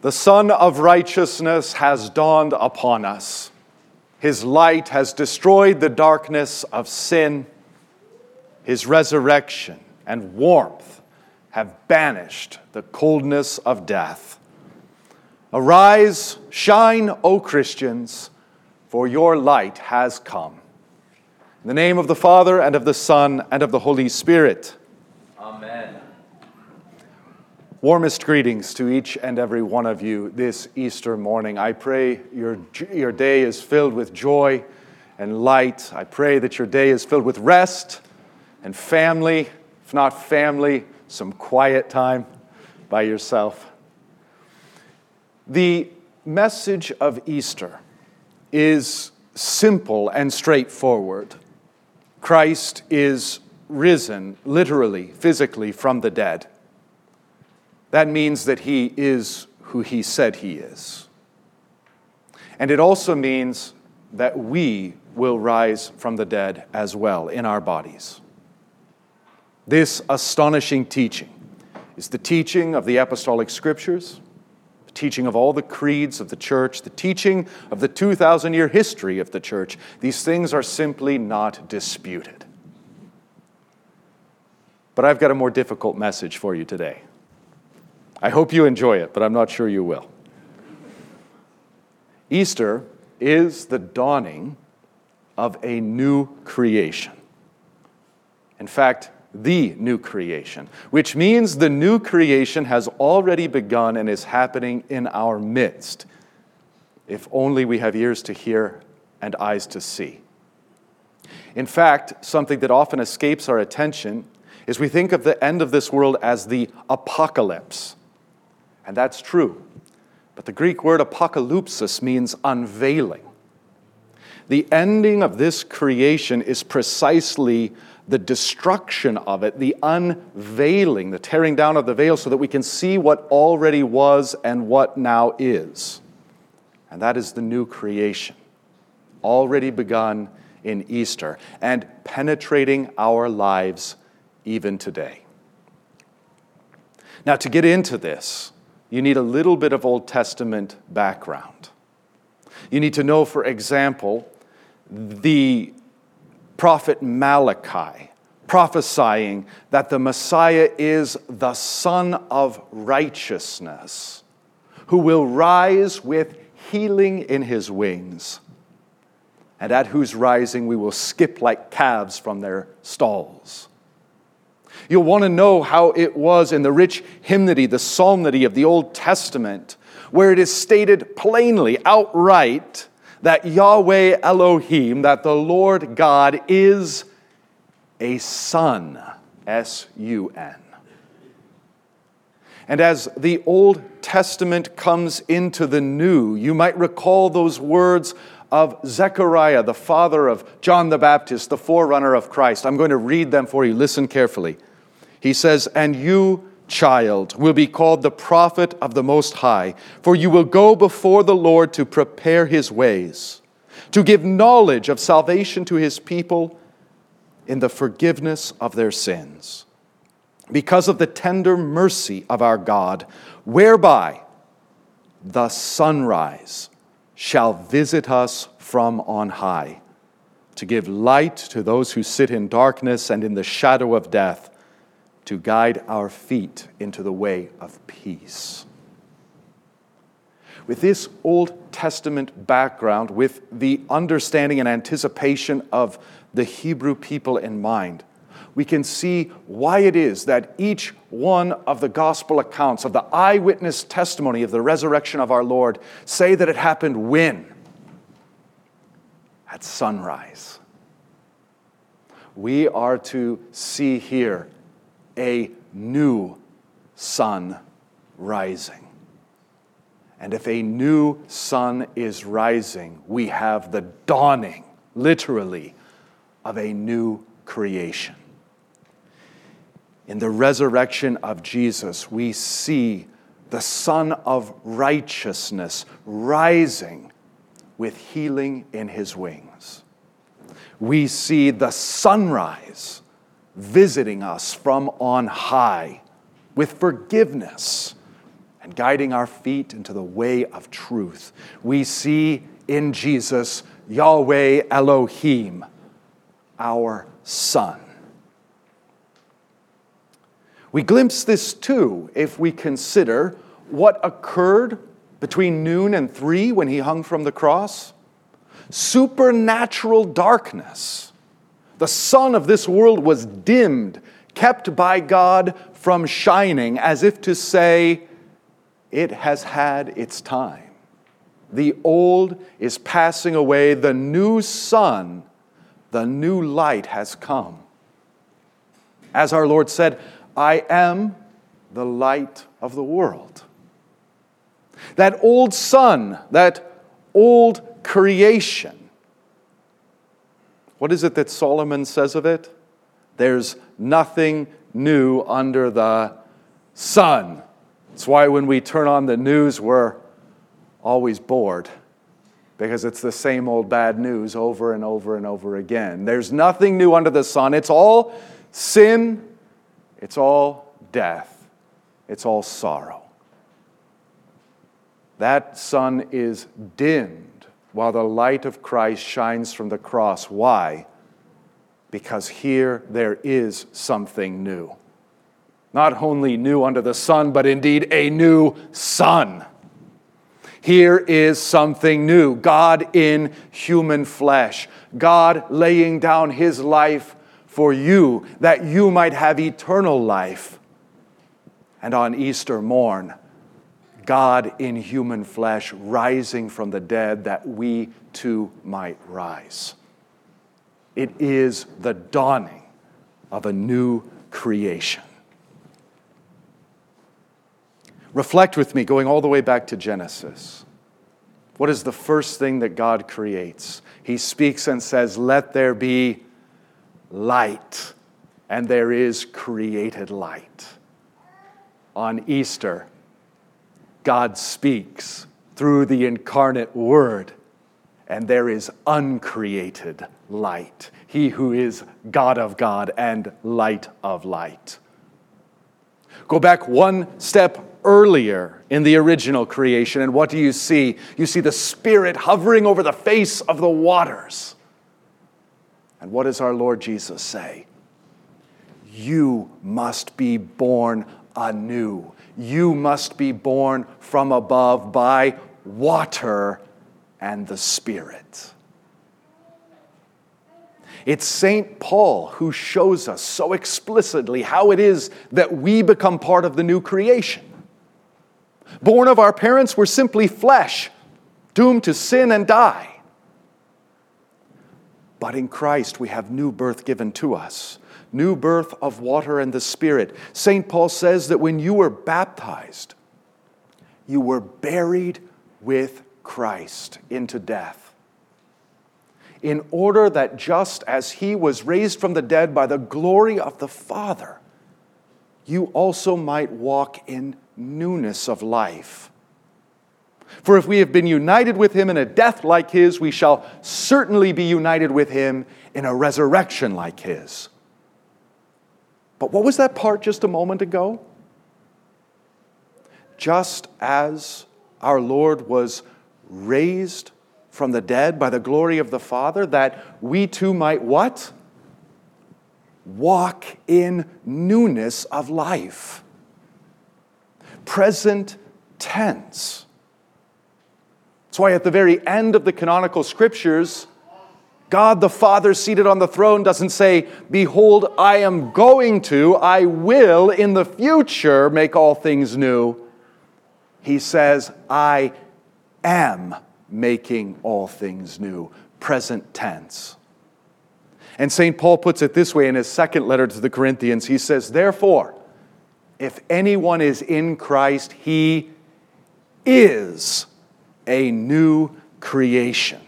The Sun of Righteousness has dawned upon us. His light has destroyed the darkness of sin. His resurrection and warmth have banished the coldness of death. Arise, shine, O Christians, for your light has come. In the name of the Father, and of the Son, and of the Holy Spirit. Warmest greetings to each and every one of you this Easter morning. I pray your, your day is filled with joy and light. I pray that your day is filled with rest and family, if not family, some quiet time by yourself. The message of Easter is simple and straightforward. Christ is risen, literally, physically, from the dead. That means that he is who he said he is. And it also means that we will rise from the dead as well in our bodies. This astonishing teaching is the teaching of the apostolic scriptures, the teaching of all the creeds of the church, the teaching of the 2,000 year history of the church. These things are simply not disputed. But I've got a more difficult message for you today. I hope you enjoy it, but I'm not sure you will. Easter is the dawning of a new creation. In fact, the new creation, which means the new creation has already begun and is happening in our midst, if only we have ears to hear and eyes to see. In fact, something that often escapes our attention is we think of the end of this world as the apocalypse. And that's true. But the Greek word apocalypsis means unveiling. The ending of this creation is precisely the destruction of it, the unveiling, the tearing down of the veil so that we can see what already was and what now is. And that is the new creation, already begun in Easter and penetrating our lives even today. Now, to get into this, you need a little bit of Old Testament background. You need to know, for example, the prophet Malachi prophesying that the Messiah is the Sun of Righteousness, who will rise with healing in his wings, and at whose rising we will skip like calves from their stalls. You'll want to know how it was in the rich hymnody, the psalmody of the Old Testament, where it is stated plainly, outright, that Yahweh Elohim, that the Lord God is a Sun, S U N. And as the Old Testament comes into the New, you might recall those words of Zechariah, the father of John the Baptist, the forerunner of Christ. I'm going to read them for you. Listen carefully. He says, And you, child, will be called the prophet of the Most High, for you will go before the Lord to prepare his ways, to give knowledge of salvation to his people in the forgiveness of their sins, because of the tender mercy of our God, whereby the sunrise shall visit us from on high, to give light to those who sit in darkness and in the shadow of death to guide our feet into the way of peace. With this Old Testament background, with the understanding and anticipation of the Hebrew people in mind, we can see why it is that each one of the gospel accounts of the eyewitness testimony of the resurrection of our Lord say that it happened when? At sunrise. We are to see here a new sun rising. And if a new sun is rising, we have the dawning, literally, of a new creation. In the resurrection of Jesus, we see the Son of Righteousness rising with healing in his wings. We see the sunrise visiting us from on high with forgiveness and guiding our feet into the way of truth. We see in Jesus Yahweh Elohim, our Son. We glimpse this too if we consider what occurred between noon and three when he hung from the cross. Supernatural darkness. The sun of this world was dimmed, kept by God from shining, as if to say, it has had its time. The old is passing away, the new sun, the new light has come. As our Lord said, I am the light of the world. That old sun, that old creation, what is it that Solomon says of it? There's nothing new under the sun. That's why when we turn on the news, we're always bored because it's the same old bad news over and over and over again. There's nothing new under the sun. It's all sin, it's all death, it's all sorrow. That sun is dimmed while the light of Christ shines from the cross. Why? Because here there is something new. Not only new under the sun, but indeed a new sun. Here is something new God in human flesh, God laying down his life for you that you might have eternal life. And on Easter morn, God in human flesh rising from the dead that we too might rise. It is the dawning of a new creation. Reflect with me, going all the way back to Genesis. What is the first thing that God creates? He speaks and says, Let there be light. And there is created light. On Easter, God speaks through the incarnate Word, and there is uncreated light. He who is God of God and light of light. Go back one step earlier in the original creation, and what do you see? You see the Spirit hovering over the face of the waters. And what does our Lord Jesus say? You must be born anew. You must be born from above by water and the Spirit. It's St. Paul who shows us so explicitly how it is that we become part of the new creation. Born of our parents, we're simply flesh, doomed to sin and die. But in Christ, we have new birth given to us new birth of water and the Spirit. St. Paul says that when you were baptized, you were buried with Christ into death. In order that just as he was raised from the dead by the glory of the Father, you also might walk in newness of life. For if we have been united with him in a death like his, we shall certainly be united with him in a resurrection like his. But what was that part just a moment ago? Just as our Lord was raised from the dead by the glory of the Father, that we too might what? Walk in newness of life present tense. That's why at the very end of the canonical scriptures, God the Father seated on the throne doesn't say, Behold, I am going to, I will in the future make all things new. He says, I am making all things new, present tense. And St. Paul puts it this way in his second letter to the Corinthians. He says, Therefore, if anyone is in Christ, he is a new creation.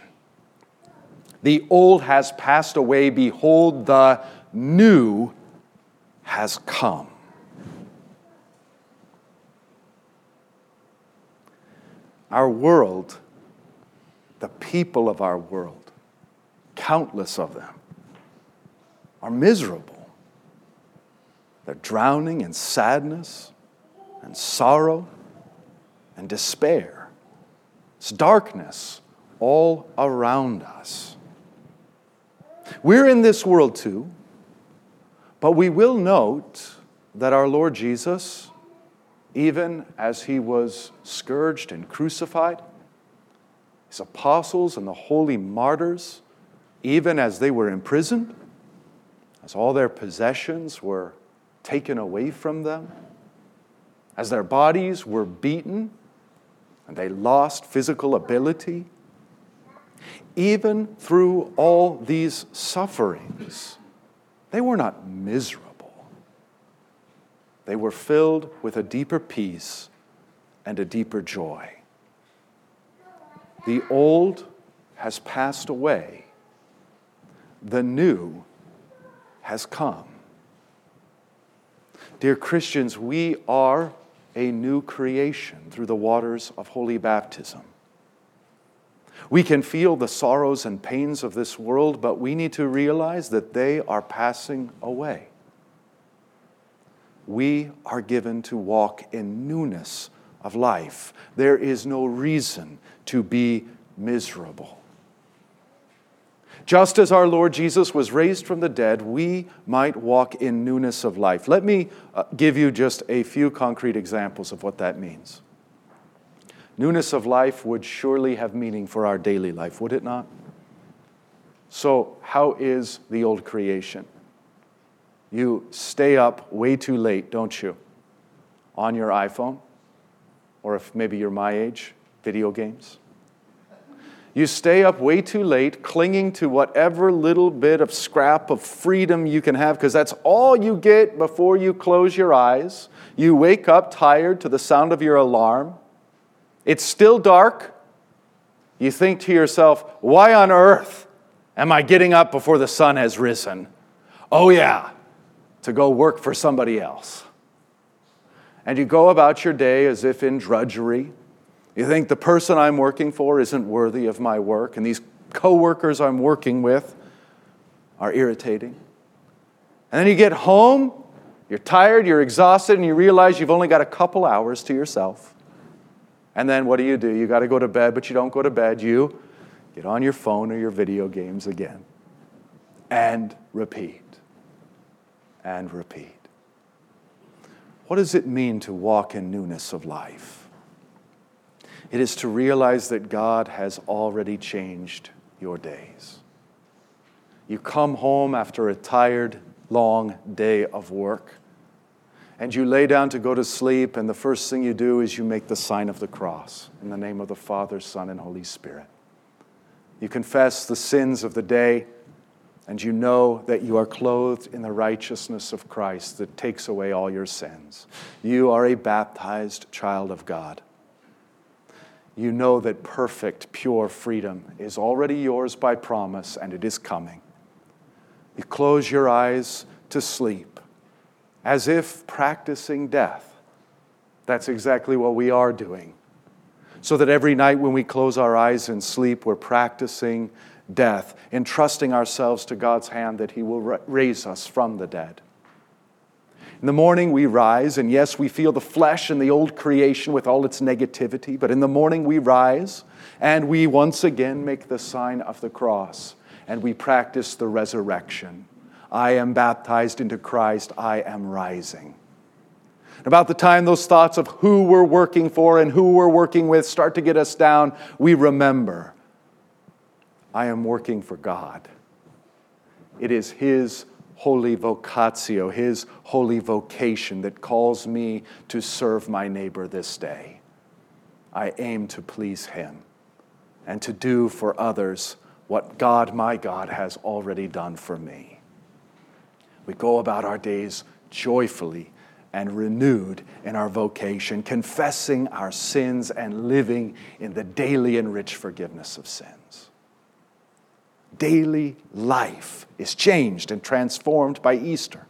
The old has passed away. Behold, the new has come. Our world, the people of our world, countless of them, are miserable. They're drowning in sadness and sorrow and despair. It's darkness all around us. We're in this world too, but we will note that our Lord Jesus, even as he was scourged and crucified, his apostles and the holy martyrs, even as they were imprisoned, as all their possessions were taken away from them, as their bodies were beaten and they lost physical ability, even through all these sufferings, they were not miserable. They were filled with a deeper peace and a deeper joy. The old has passed away, the new has come. Dear Christians, we are a new creation through the waters of holy baptism. We can feel the sorrows and pains of this world, but we need to realize that they are passing away. We are given to walk in newness of life. There is no reason to be miserable. Just as our Lord Jesus was raised from the dead, we might walk in newness of life. Let me uh, give you just a few concrete examples of what that means. Newness of life would surely have meaning for our daily life, would it not? So, how is the old creation? You stay up way too late, don't you? On your iPhone, or if maybe you're my age, video games. You stay up way too late, clinging to whatever little bit of scrap of freedom you can have, because that's all you get before you close your eyes. You wake up tired to the sound of your alarm. It's still dark. You think to yourself, why on earth am I getting up before the sun has risen? Oh, yeah, to go work for somebody else. And you go about your day as if in drudgery you think the person I'm working for isn't worthy of my work, and these coworkers I'm working with are irritating. And then you get home, you're tired, you're exhausted, and you realize you've only got a couple hours to yourself. And then what do you do? You got to go to bed, but you don't go to bed. You get on your phone or your video games again. And repeat. And repeat. What does it mean to walk in newness of life? It is to realize that God has already changed your days. You come home after a tired, long day of work, and you lay down to go to sleep, and the first thing you do is you make the sign of the cross in the name of the Father, Son, and Holy Spirit. You confess the sins of the day, and you know that you are clothed in the righteousness of Christ that takes away all your sins. You are a baptized child of God you know that perfect, pure freedom is already yours by promise and it is coming. You close your eyes to sleep as if practicing death. That's exactly what we are doing. So that every night when we close our eyes and sleep, we're practicing death, entrusting ourselves to God's hand that He will raise us from the dead. In the morning we rise, and yes, we feel the flesh and the old creation with all its negativity, but in the morning we rise and we once again make the sign of the cross and we practice the resurrection. I am baptized into Christ, I am rising. About the time those thoughts of who we're working for and who we're working with start to get us down, we remember I am working for God. It is His holy vocatio, his holy vocation that calls me to serve my neighbor this day. I aim to please him and to do for others what God, my God, has already done for me. We go about our days joyfully and renewed in our vocation, confessing our sins and living in the daily and rich forgiveness of sin daily life is changed and transformed by Easter.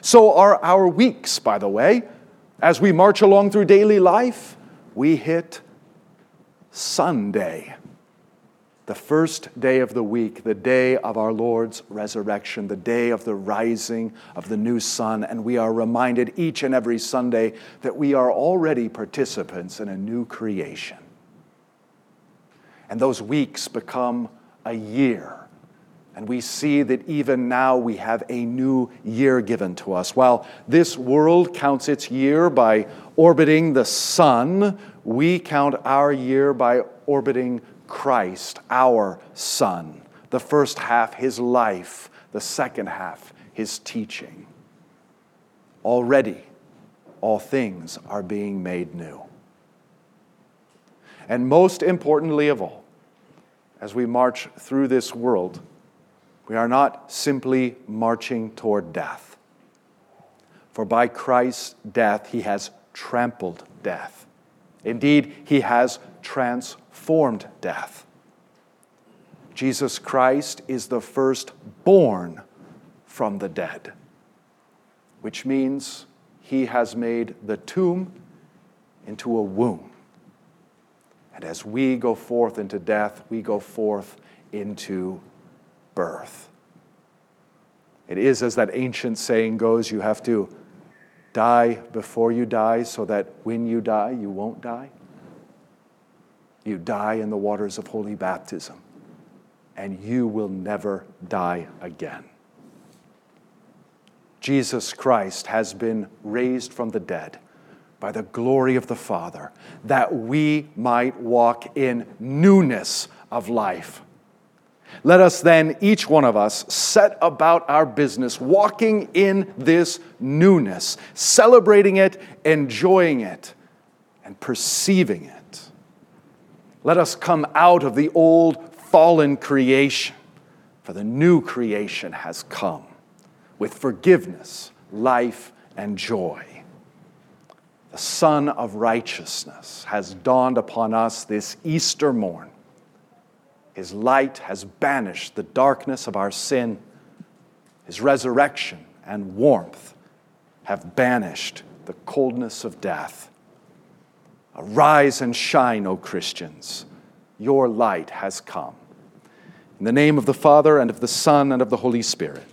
So are our weeks, by the way. As we march along through daily life, we hit Sunday. the first day of the week, the day of our Lord's resurrection, the day of the rising of the new sun, and we are reminded each and every Sunday that we are already participants in a new creation. And those weeks become a year. And we see that even now we have a new year given to us. While this world counts its year by orbiting the sun, we count our year by orbiting Christ, our Son. The first half, his life, the second half, his teaching. Already, all things are being made new. And most importantly of all, as we march through this world, we are not simply marching toward death. For by Christ's death, he has trampled death. Indeed, he has transformed death. Jesus Christ is the firstborn from the dead, which means he has made the tomb into a womb. And as we go forth into death, we go forth into birth. It is, as that ancient saying goes, you have to die before you die so that when you die, you won't die. You die in the waters of holy baptism, and you will never die again. Jesus Christ has been raised from the dead by the glory of the Father, that we might walk in newness of life. Let us then, each one of us, set about our business, walking in this newness, celebrating it, enjoying it, and perceiving it. Let us come out of the old fallen creation, for the new creation has come with forgiveness, life, and joy. The Sun of Righteousness has dawned upon us this Easter morn his light has banished the darkness of our sin. His resurrection and warmth have banished the coldness of death. Arise and shine, O Christians. Your light has come. In the name of the Father, and of the Son, and of the Holy Spirit.